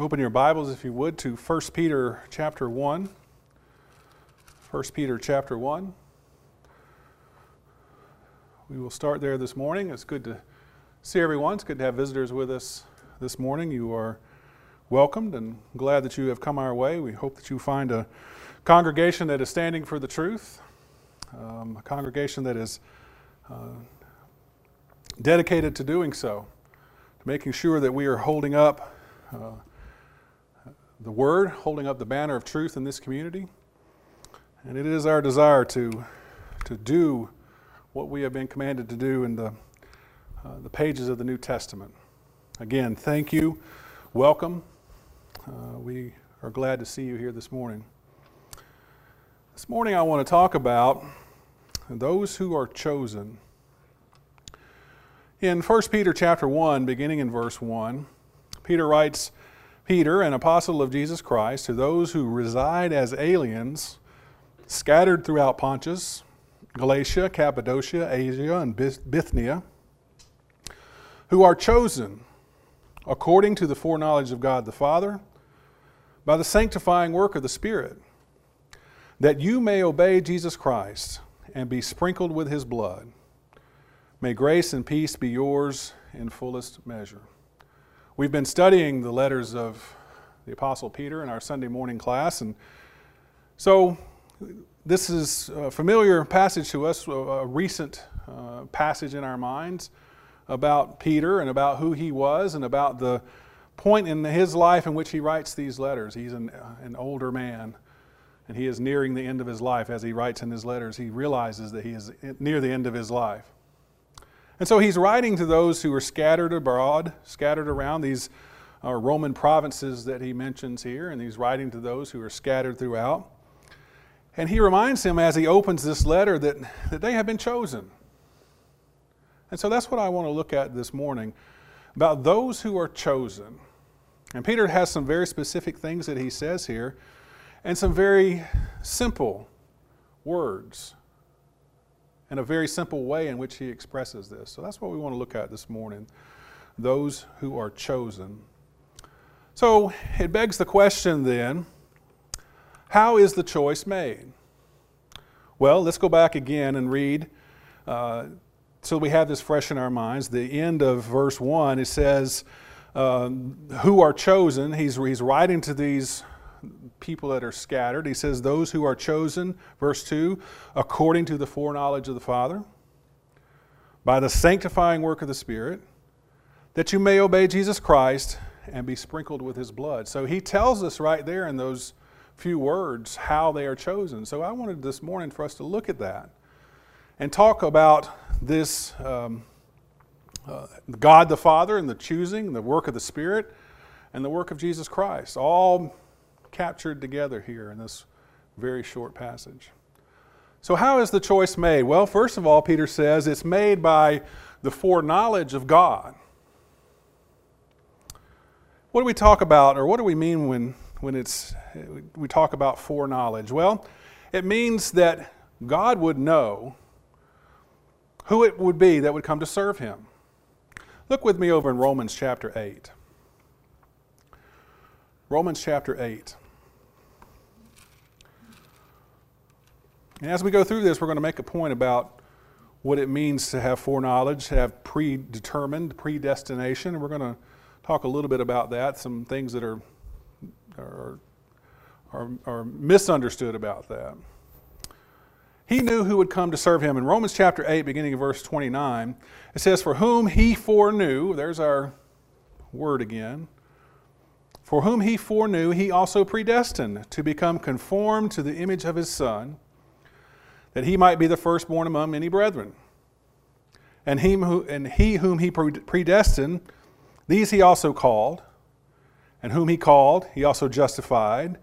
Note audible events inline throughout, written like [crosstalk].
Open your Bibles, if you would, to 1 Peter chapter 1. 1 Peter chapter 1. We will start there this morning. It's good to see everyone. It's good to have visitors with us this morning. You are welcomed and glad that you have come our way. We hope that you find a congregation that is standing for the truth, um, a congregation that is uh, dedicated to doing so, to making sure that we are holding up uh, the Word, holding up the banner of truth in this community. And it is our desire to, to do what we have been commanded to do in the, uh, the pages of the New Testament. Again, thank you. Welcome. Uh, we are glad to see you here this morning. This morning, I want to talk about those who are chosen. In 1 Peter chapter 1, beginning in verse 1, Peter writes, Peter, an apostle of Jesus Christ, to those who reside as aliens, scattered throughout Pontus, Galatia, Cappadocia, Asia, and Bithynia, who are chosen according to the foreknowledge of God the Father, by the sanctifying work of the Spirit, that you may obey Jesus Christ and be sprinkled with his blood. May grace and peace be yours in fullest measure. We've been studying the letters of the Apostle Peter in our Sunday morning class, and so this is a familiar passage to us, a recent uh, passage in our minds about Peter and about who he was and about the point in his life in which he writes these letters. He's an, an older man and he is nearing the end of his life. As he writes in his letters, he realizes that he is near the end of his life. And so he's writing to those who are scattered abroad, scattered around these uh, Roman provinces that he mentions here, and he's writing to those who are scattered throughout. And he reminds them as he opens this letter that, that they have been chosen. And so that's what I want to look at this morning about those who are chosen. And Peter has some very specific things that he says here and some very simple words and a very simple way in which he expresses this. So that's what we want to look at this morning those who are chosen. So it begs the question then how is the choice made? Well, let's go back again and read. Uh, so we have this fresh in our minds. The end of verse 1, it says, um, Who are chosen. He's, he's writing to these people that are scattered. He says, Those who are chosen, verse 2, according to the foreknowledge of the Father, by the sanctifying work of the Spirit, that you may obey Jesus Christ and be sprinkled with his blood. So he tells us right there in those few words how they are chosen. So I wanted this morning for us to look at that and talk about this um, uh, God the Father and the choosing, the work of the Spirit, and the work of Jesus Christ, all captured together here in this very short passage. So, how is the choice made? Well, first of all, Peter says it's made by the foreknowledge of God. What do we talk about, or what do we mean when, when it's, we talk about foreknowledge? Well, it means that God would know who it would be that would come to serve him. Look with me over in Romans chapter 8. Romans chapter 8. And as we go through this, we're going to make a point about what it means to have foreknowledge, have predetermined, predestination. And we're going to talk a little bit about that, some things that are, are, are, are misunderstood about that. He knew who would come to serve him. In Romans chapter 8, beginning of verse 29, it says, For whom he foreknew, there's our word again. For whom he foreknew, he also predestined to become conformed to the image of his Son, that he might be the firstborn among many brethren. And he, and he whom he predestined, these he also called. And whom he called, he also justified.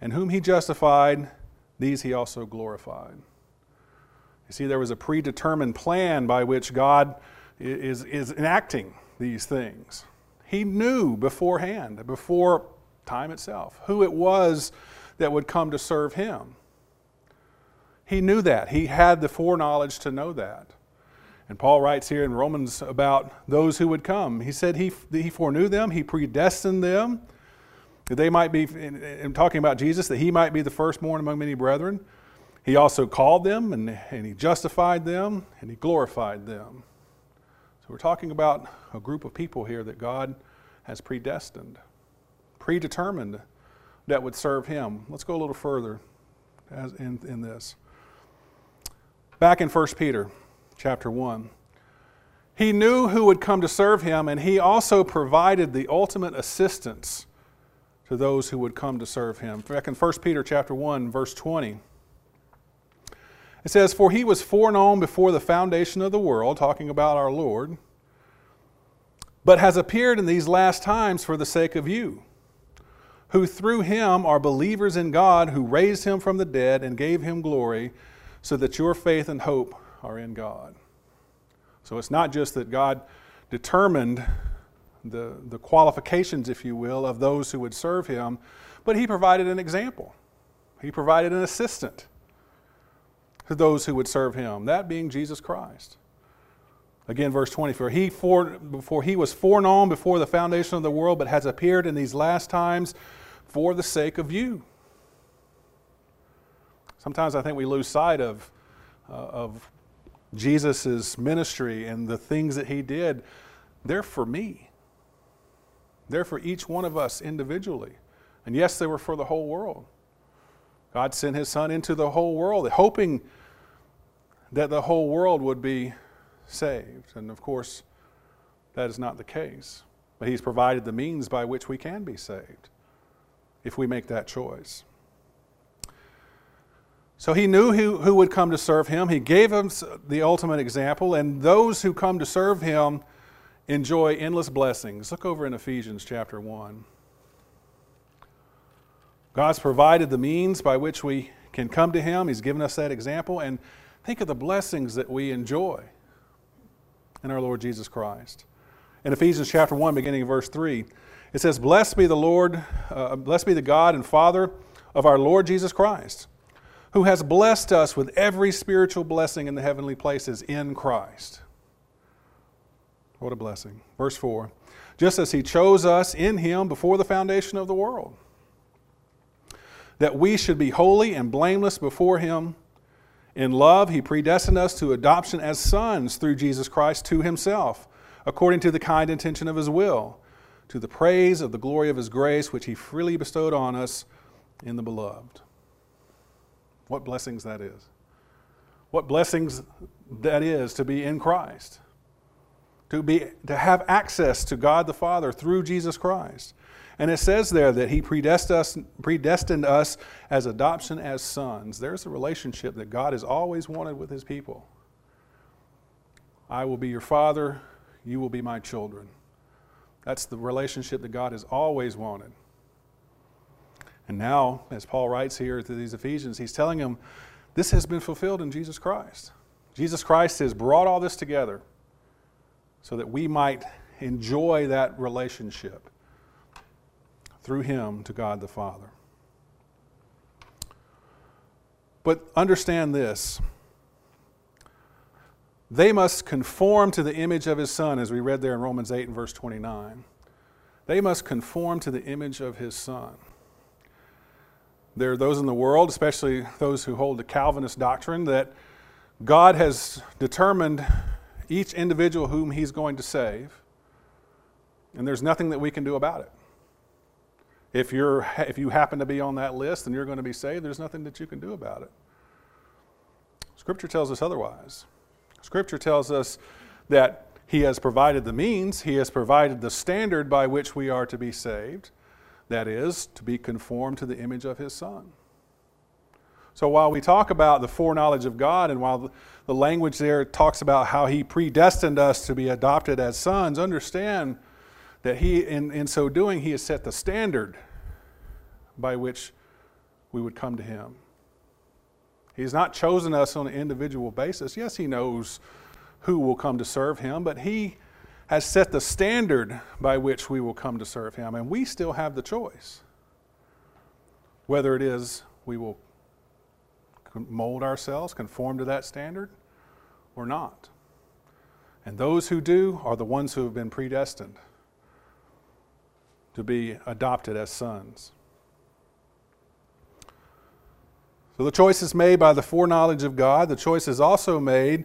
And whom he justified, these he also glorified. You see, there was a predetermined plan by which God is, is enacting these things. He knew beforehand, before time itself, who it was that would come to serve him. He knew that. He had the foreknowledge to know that. And Paul writes here in Romans about those who would come. He said he, he foreknew them, he predestined them that they might be, in, in talking about Jesus, that he might be the firstborn among many brethren. He also called them and, and he justified them and he glorified them. So we're talking about a group of people here that God has predestined, predetermined that would serve him. Let's go a little further as in, in this. Back in 1 Peter chapter 1. He knew who would come to serve him, and he also provided the ultimate assistance to those who would come to serve him. Back in 1 Peter chapter 1, verse 20. It says, For he was foreknown before the foundation of the world, talking about our Lord, but has appeared in these last times for the sake of you, who through him are believers in God, who raised him from the dead and gave him glory, so that your faith and hope are in God. So it's not just that God determined the, the qualifications, if you will, of those who would serve him, but he provided an example. He provided an assistant those who would serve him, that being Jesus Christ. Again, verse 24. He for, before he was foreknown before the foundation of the world, but has appeared in these last times for the sake of you. Sometimes I think we lose sight of, uh, of Jesus' ministry and the things that he did, they're for me. They're for each one of us individually. And yes, they were for the whole world. God sent his son into the whole world, hoping that the whole world would be saved. And of course, that is not the case. But he's provided the means by which we can be saved if we make that choice. So he knew who, who would come to serve him. He gave them the ultimate example, and those who come to serve him enjoy endless blessings. Look over in Ephesians chapter 1. God's provided the means by which we can come to him. He's given us that example, and think of the blessings that we enjoy in our Lord Jesus Christ. In Ephesians chapter 1, beginning in verse 3, it says, Blessed be the Lord, uh, blessed be the God and Father of our Lord Jesus Christ who has blessed us with every spiritual blessing in the heavenly places in Christ. What a blessing. Verse 4 Just as He chose us in Him before the foundation of the world, that we should be holy and blameless before Him. In love, He predestined us to adoption as sons through Jesus Christ to Himself, according to the kind intention of His will, to the praise of the glory of His grace, which He freely bestowed on us in the Beloved. What blessings that is. What blessings that is to be in Christ. To, be, to have access to God the Father through Jesus Christ. And it says there that He predestined us, as adoption as sons. There's a relationship that God has always wanted with His people. I will be your father, you will be my children. That's the relationship that God has always wanted. And now, as Paul writes here to these Ephesians, he's telling them this has been fulfilled in Jesus Christ. Jesus Christ has brought all this together so that we might enjoy that relationship through him to God the Father. But understand this they must conform to the image of his Son, as we read there in Romans 8 and verse 29. They must conform to the image of his Son. There are those in the world, especially those who hold the Calvinist doctrine, that God has determined each individual whom He's going to save, and there's nothing that we can do about it. If, you're, if you happen to be on that list and you're going to be saved, there's nothing that you can do about it. Scripture tells us otherwise. Scripture tells us that He has provided the means, He has provided the standard by which we are to be saved. That is, to be conformed to the image of his Son. So while we talk about the foreknowledge of God, and while the language there talks about how he predestined us to be adopted as sons, understand that he, in, in so doing, he has set the standard by which we would come to him. He's not chosen us on an individual basis. Yes, he knows who will come to serve him, but he has set the standard by which we will come to serve Him, and we still have the choice. Whether it is we will mold ourselves, conform to that standard, or not. And those who do are the ones who have been predestined to be adopted as sons. So the choice is made by the foreknowledge of God. The choice is also made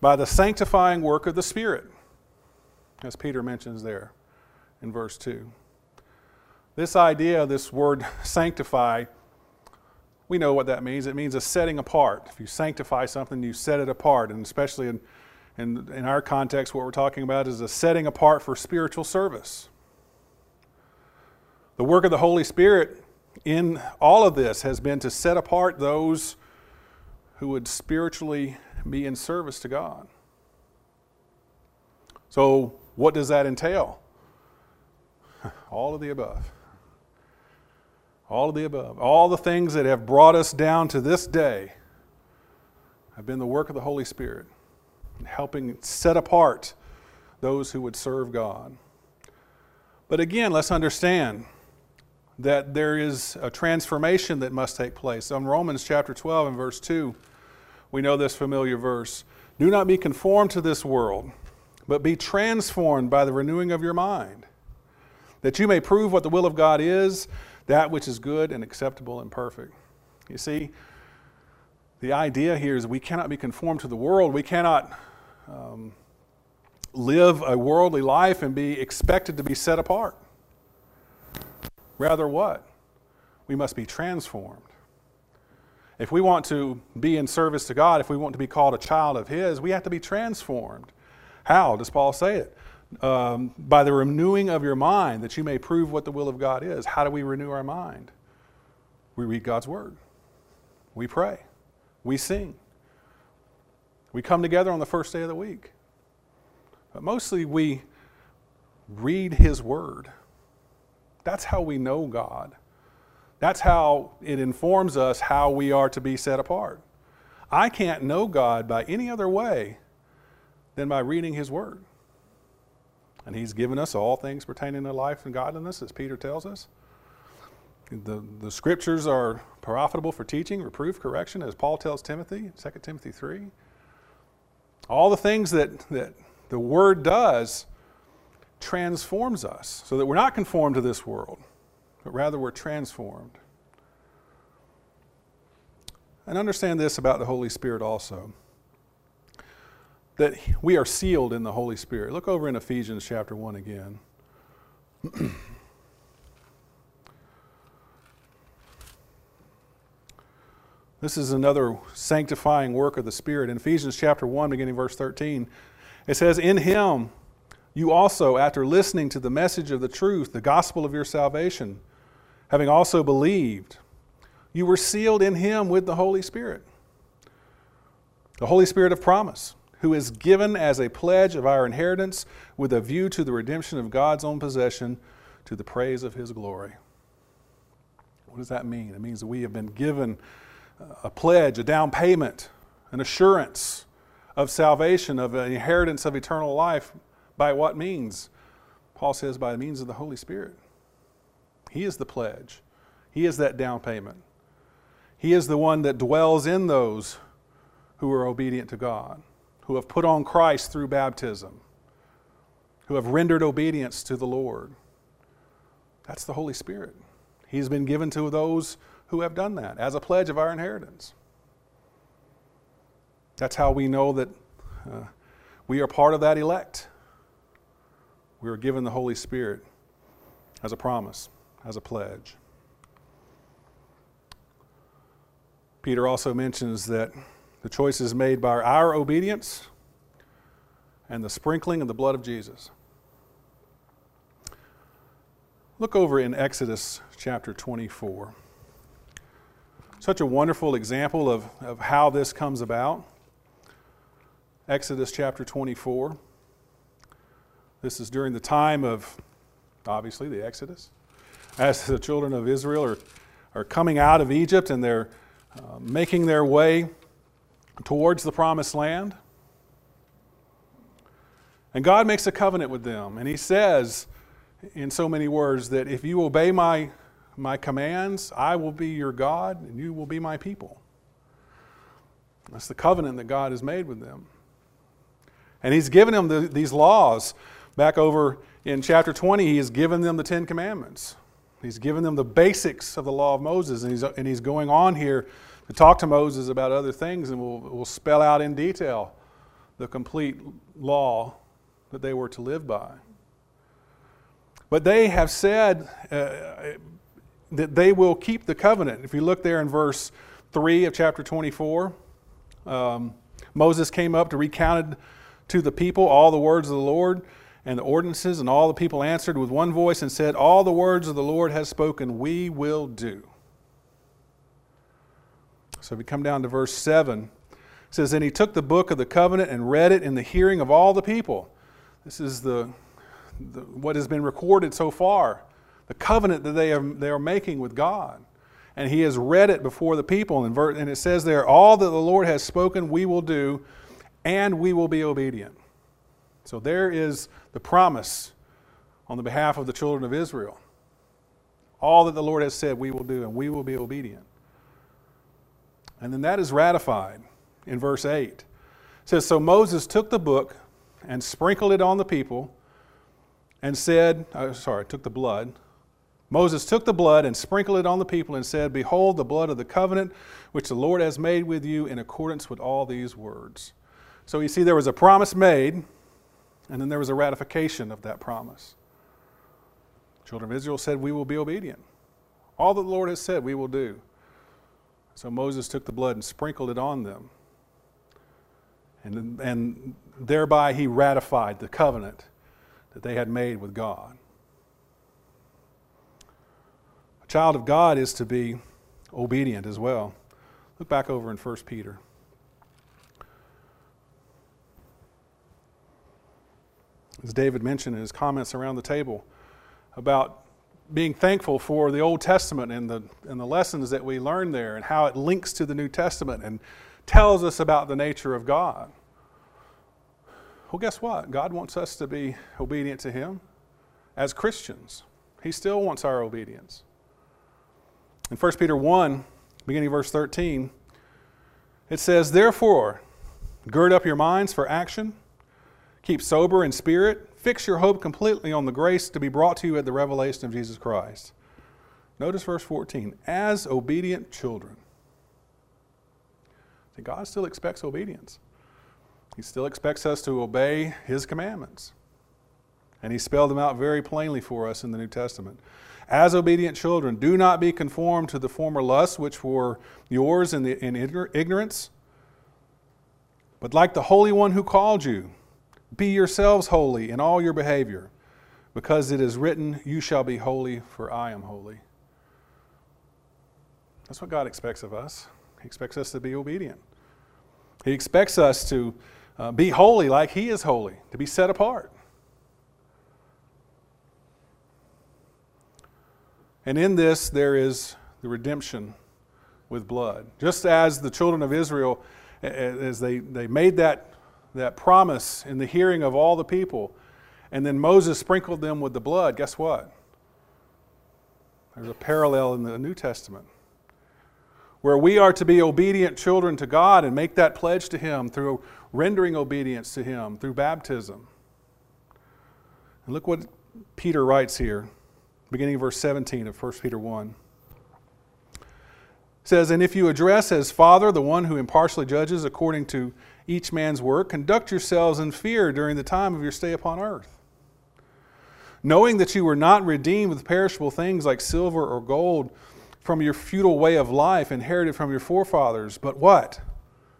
by the sanctifying work of the Spirit, as Peter mentions there in verse 2. This idea, this word sanctify, we know what that means. It means a setting apart. If you sanctify something, you set it apart. And especially in, in, in our context, what we're talking about is a setting apart for spiritual service. The work of the Holy Spirit in all of this has been to set apart those who would spiritually be in service to God. So, what does that entail? [laughs] All of the above. All of the above. All the things that have brought us down to this day have been the work of the Holy Spirit, helping set apart those who would serve God. But again, let's understand that there is a transformation that must take place. In Romans chapter 12 and verse 2, we know this familiar verse Do not be conformed to this world, but be transformed by the renewing of your mind, that you may prove what the will of God is, that which is good and acceptable and perfect. You see, the idea here is we cannot be conformed to the world. We cannot um, live a worldly life and be expected to be set apart. Rather, what? We must be transformed. If we want to be in service to God, if we want to be called a child of His, we have to be transformed. How does Paul say it? Um, by the renewing of your mind, that you may prove what the will of God is. How do we renew our mind? We read God's Word, we pray, we sing, we come together on the first day of the week. But mostly we read His Word. That's how we know God. That's how it informs us how we are to be set apart. I can't know God by any other way than by reading His Word. And He's given us all things pertaining to life and godliness, as Peter tells us. The, the scriptures are profitable for teaching, reproof, correction, as Paul tells Timothy, 2 Timothy 3. All the things that, that the Word does transforms us so that we're not conformed to this world, but rather we're transformed. And understand this about the Holy Spirit also that we are sealed in the Holy Spirit. Look over in Ephesians chapter 1 again. [clears throat] this is another sanctifying work of the Spirit. In Ephesians chapter 1, beginning verse 13, it says, In Him, you also, after listening to the message of the truth, the gospel of your salvation, having also believed, you were sealed in him with the Holy Spirit. The Holy Spirit of promise, who is given as a pledge of our inheritance with a view to the redemption of God's own possession to the praise of his glory. What does that mean? It means that we have been given a pledge, a down payment, an assurance of salvation, of an inheritance of eternal life by what means? Paul says, by the means of the Holy Spirit. He is the pledge, He is that down payment. He is the one that dwells in those who are obedient to God, who have put on Christ through baptism, who have rendered obedience to the Lord. That's the Holy Spirit. He's been given to those who have done that as a pledge of our inheritance. That's how we know that uh, we are part of that elect we were given the Holy Spirit as a promise, as a pledge. Peter also mentions that the choice is made by our obedience and the sprinkling of the blood of Jesus. Look over in Exodus chapter 24. Such a wonderful example of, of how this comes about. Exodus chapter 24. This is during the time of, obviously, the Exodus. As the children of Israel are, are coming out of Egypt and they're uh, making their way towards the promised land. And God makes a covenant with them. And He says, in so many words, that if you obey my, my commands, I will be your God and you will be my people. That's the covenant that God has made with them. And He's given them the, these laws back over In chapter 20, he has given them the Ten Commandments. He's given them the basics of the law of Moses, and he's, and he's going on here to talk to Moses about other things, and we'll, we'll spell out in detail the complete law that they were to live by. But they have said uh, that they will keep the covenant. If you look there in verse 3 of chapter 24, um, Moses came up to recount to the people all the words of the Lord and the ordinances, and all the people answered with one voice and said, All the words of the Lord has spoken, we will do. So we come down to verse 7, it says, And he took the book of the covenant and read it in the hearing of all the people. This is the, the what has been recorded so far, the covenant that they are, they are making with God. And he has read it before the people. And, and it says there, All that the Lord has spoken, we will do, and we will be obedient. So there is the promise on the behalf of the children of Israel. All that the Lord has said, we will do, and we will be obedient. And then that is ratified in verse 8. It says, So Moses took the book and sprinkled it on the people and said, oh, sorry, took the blood. Moses took the blood and sprinkled it on the people and said, Behold, the blood of the covenant which the Lord has made with you in accordance with all these words. So you see, there was a promise made, and then there was a ratification of that promise. children of Israel said, We will be obedient. All that the Lord has said, we will do. So Moses took the blood and sprinkled it on them. And, and thereby he ratified the covenant that they had made with God. A child of God is to be obedient as well. Look back over in 1 Peter. As David mentioned in his comments around the table about being thankful for the Old Testament and the, and the lessons that we learn there and how it links to the New Testament and tells us about the nature of God. Well, guess what? God wants us to be obedient to Him as Christians. He still wants our obedience. In 1 Peter 1, beginning verse 13, it says, Therefore, gird up your minds for action, keep sober in spirit Fix your hope completely on the grace to be brought to you at the revelation of Jesus Christ. Notice verse 14 as obedient children. See, God still expects obedience. He still expects us to obey His commandments. And He spelled them out very plainly for us in the New Testament. As obedient children, do not be conformed to the former lusts which were yours in, the, in ignorance, but like the Holy One who called you, be yourselves holy in all your behavior, because it is written, You shall be holy, for I am holy. That's what God expects of us. He expects us to be obedient. He expects us to uh, be holy like He is holy, to be set apart. And in this, there is the redemption with blood. Just as the children of Israel, as they, they made that that promise in the hearing of all the people. And then Moses sprinkled them with the blood. Guess what? There's a parallel in the New Testament where we are to be obedient children to God and make that pledge to Him through rendering obedience to Him through baptism. And look what Peter writes here, beginning of verse 17 of 1 Peter 1 says, And if you address as Father the one who impartially judges according to each man's work, conduct yourselves in fear during the time of your stay upon earth. Knowing that you were not redeemed with perishable things like silver or gold from your futile way of life inherited from your forefathers, but what?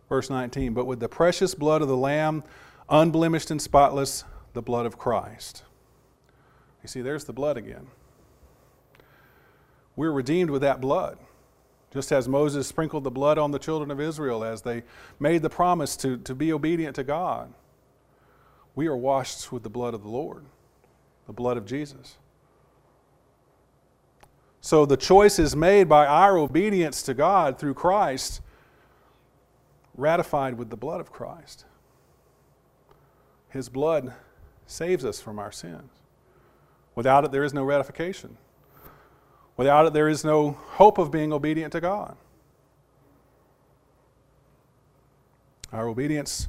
Verse 19, but with the precious blood of the Lamb, unblemished and spotless, the blood of Christ. You see, there's the blood again. We're redeemed with that blood. Just as Moses sprinkled the blood on the children of Israel as they made the promise to, to be obedient to God, we are washed with the blood of the Lord, the blood of Jesus. So the choice is made by our obedience to God through Christ, ratified with the blood of Christ. His blood saves us from our sins. Without it, there is no ratification. Without it, there is no hope of being obedient to God. Our obedience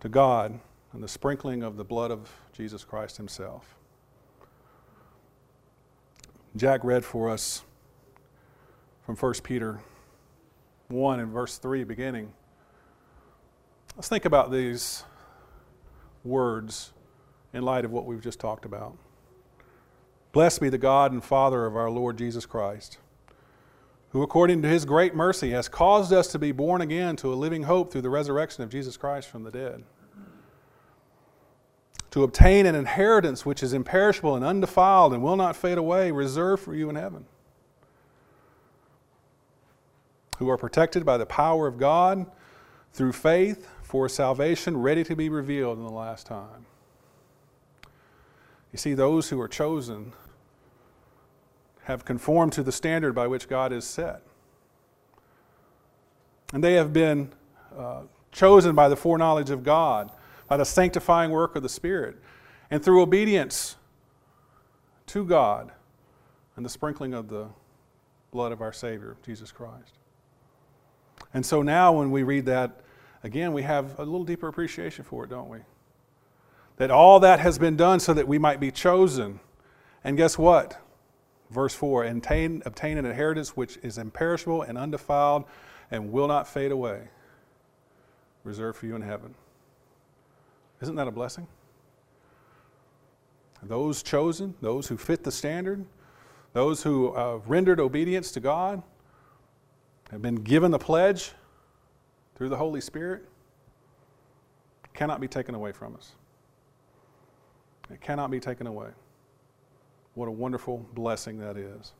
to God and the sprinkling of the blood of Jesus Christ Himself. Jack read for us from 1 Peter 1 and verse 3 beginning. Let's think about these words in light of what we've just talked about. Blessed be the God and Father of our Lord Jesus Christ, who according to his great mercy has caused us to be born again to a living hope through the resurrection of Jesus Christ from the dead, to obtain an inheritance which is imperishable and undefiled and will not fade away, reserved for you in heaven, who are protected by the power of God through faith for salvation ready to be revealed in the last time. You see, those who are chosen have conformed to the standard by which God is set. And they have been uh, chosen by the foreknowledge of God, by the sanctifying work of the Spirit, and through obedience to God and the sprinkling of the blood of our Savior, Jesus Christ. And so now, when we read that again, we have a little deeper appreciation for it, don't we? That all that has been done so that we might be chosen. And guess what? Verse 4 obtain, obtain an inheritance which is imperishable and undefiled and will not fade away, reserved for you in heaven. Isn't that a blessing? Those chosen, those who fit the standard, those who uh, rendered obedience to God, have been given the pledge through the Holy Spirit cannot be taken away from us. It cannot be taken away. What a wonderful blessing that is.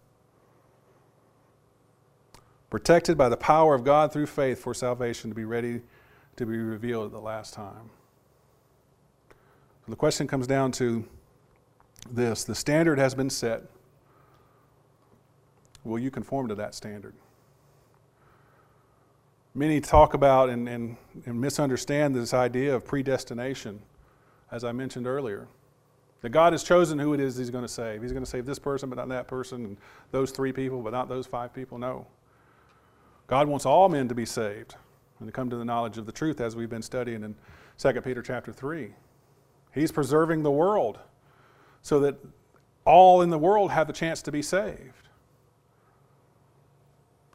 Protected by the power of God through faith for salvation to be ready to be revealed at the last time. So the question comes down to this the standard has been set. Will you conform to that standard? Many talk about and, and, and misunderstand this idea of predestination, as I mentioned earlier. That God has chosen who it is He's going to save. He's going to save this person, but not that person, and those three people, but not those five people. No. God wants all men to be saved and to come to the knowledge of the truth, as we've been studying in 2 Peter chapter 3. He's preserving the world so that all in the world have the chance to be saved.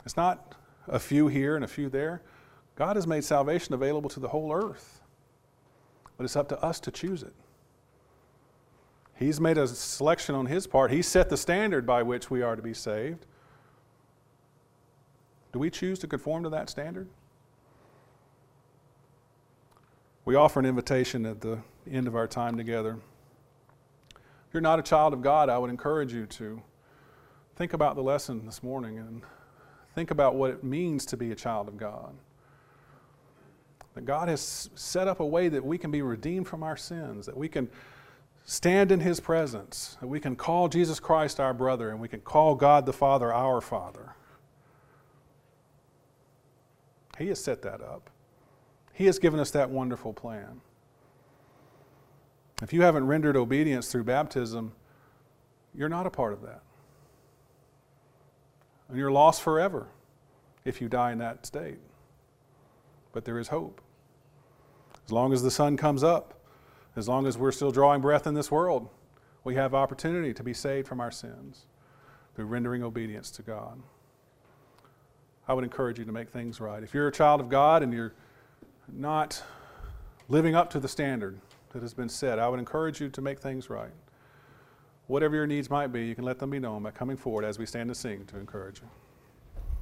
It's not a few here and a few there. God has made salvation available to the whole earth, but it's up to us to choose it. He's made a selection on His part, He set the standard by which we are to be saved. Do we choose to conform to that standard? We offer an invitation at the end of our time together. If you're not a child of God, I would encourage you to think about the lesson this morning and think about what it means to be a child of God. That God has set up a way that we can be redeemed from our sins, that we can stand in His presence, that we can call Jesus Christ our brother, and we can call God the Father our Father. He has set that up. He has given us that wonderful plan. If you haven't rendered obedience through baptism, you're not a part of that and you're lost forever if you die in that state. But there is hope. As long as the sun comes up, as long as we're still drawing breath in this world, we have opportunity to be saved from our sins through rendering obedience to God. I would encourage you to make things right. If you're a child of God and you're not living up to the standard that has been set, I would encourage you to make things right. Whatever your needs might be, you can let them be known by coming forward as we stand to sing to encourage you.